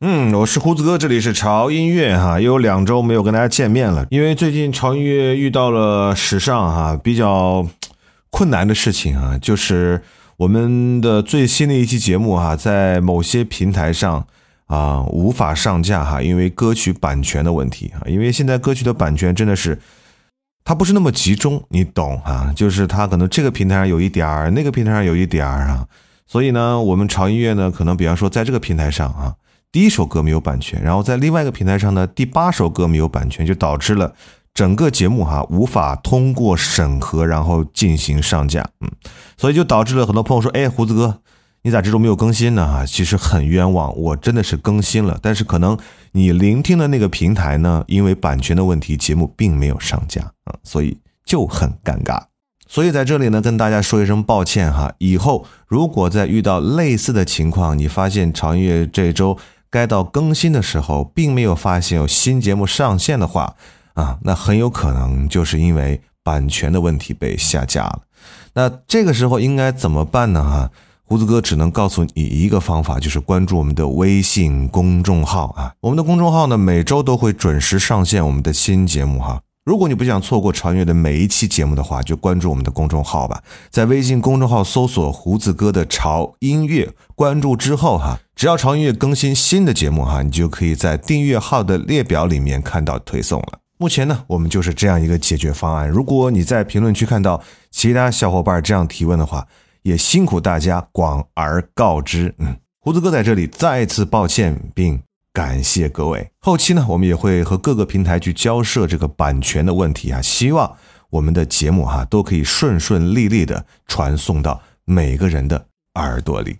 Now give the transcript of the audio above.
嗯，我是胡子哥，这里是潮音乐哈，又有两周没有跟大家见面了，因为最近潮音乐遇到了史上哈比较困难的事情啊，就是我们的最新的一期节目哈，在某些平台上啊无法上架哈，因为歌曲版权的问题啊，因为现在歌曲的版权真的是它不是那么集中，你懂啊？就是它可能这个平台上有一点儿，那个平台上有一点儿啊，所以呢，我们潮音乐呢，可能比方说在这个平台上啊。第一首歌没有版权，然后在另外一个平台上呢，第八首歌没有版权，就导致了整个节目哈无法通过审核，然后进行上架，嗯，所以就导致了很多朋友说，哎，胡子哥，你咋这周没有更新呢？哈，其实很冤枉，我真的是更新了，但是可能你聆听的那个平台呢，因为版权的问题，节目并没有上架啊，所以就很尴尬。所以在这里呢，跟大家说一声抱歉哈，以后如果再遇到类似的情况，你发现潮音乐这周。该到更新的时候，并没有发现有新节目上线的话，啊，那很有可能就是因为版权的问题被下架了。那这个时候应该怎么办呢？哈，胡子哥只能告诉你一个方法，就是关注我们的微信公众号啊。我们的公众号呢，每周都会准时上线我们的新节目哈。如果你不想错过潮音乐的每一期节目的话，就关注我们的公众号吧。在微信公众号搜索“胡子哥的潮音乐”，关注之后哈，只要潮音乐更新新的节目哈，你就可以在订阅号的列表里面看到推送了。目前呢，我们就是这样一个解决方案。如果你在评论区看到其他小伙伴这样提问的话，也辛苦大家广而告之。嗯，胡子哥在这里再次抱歉，并。感谢各位，后期呢，我们也会和各个平台去交涉这个版权的问题啊，希望我们的节目哈都可以顺顺利利的传送到每个人的耳朵里。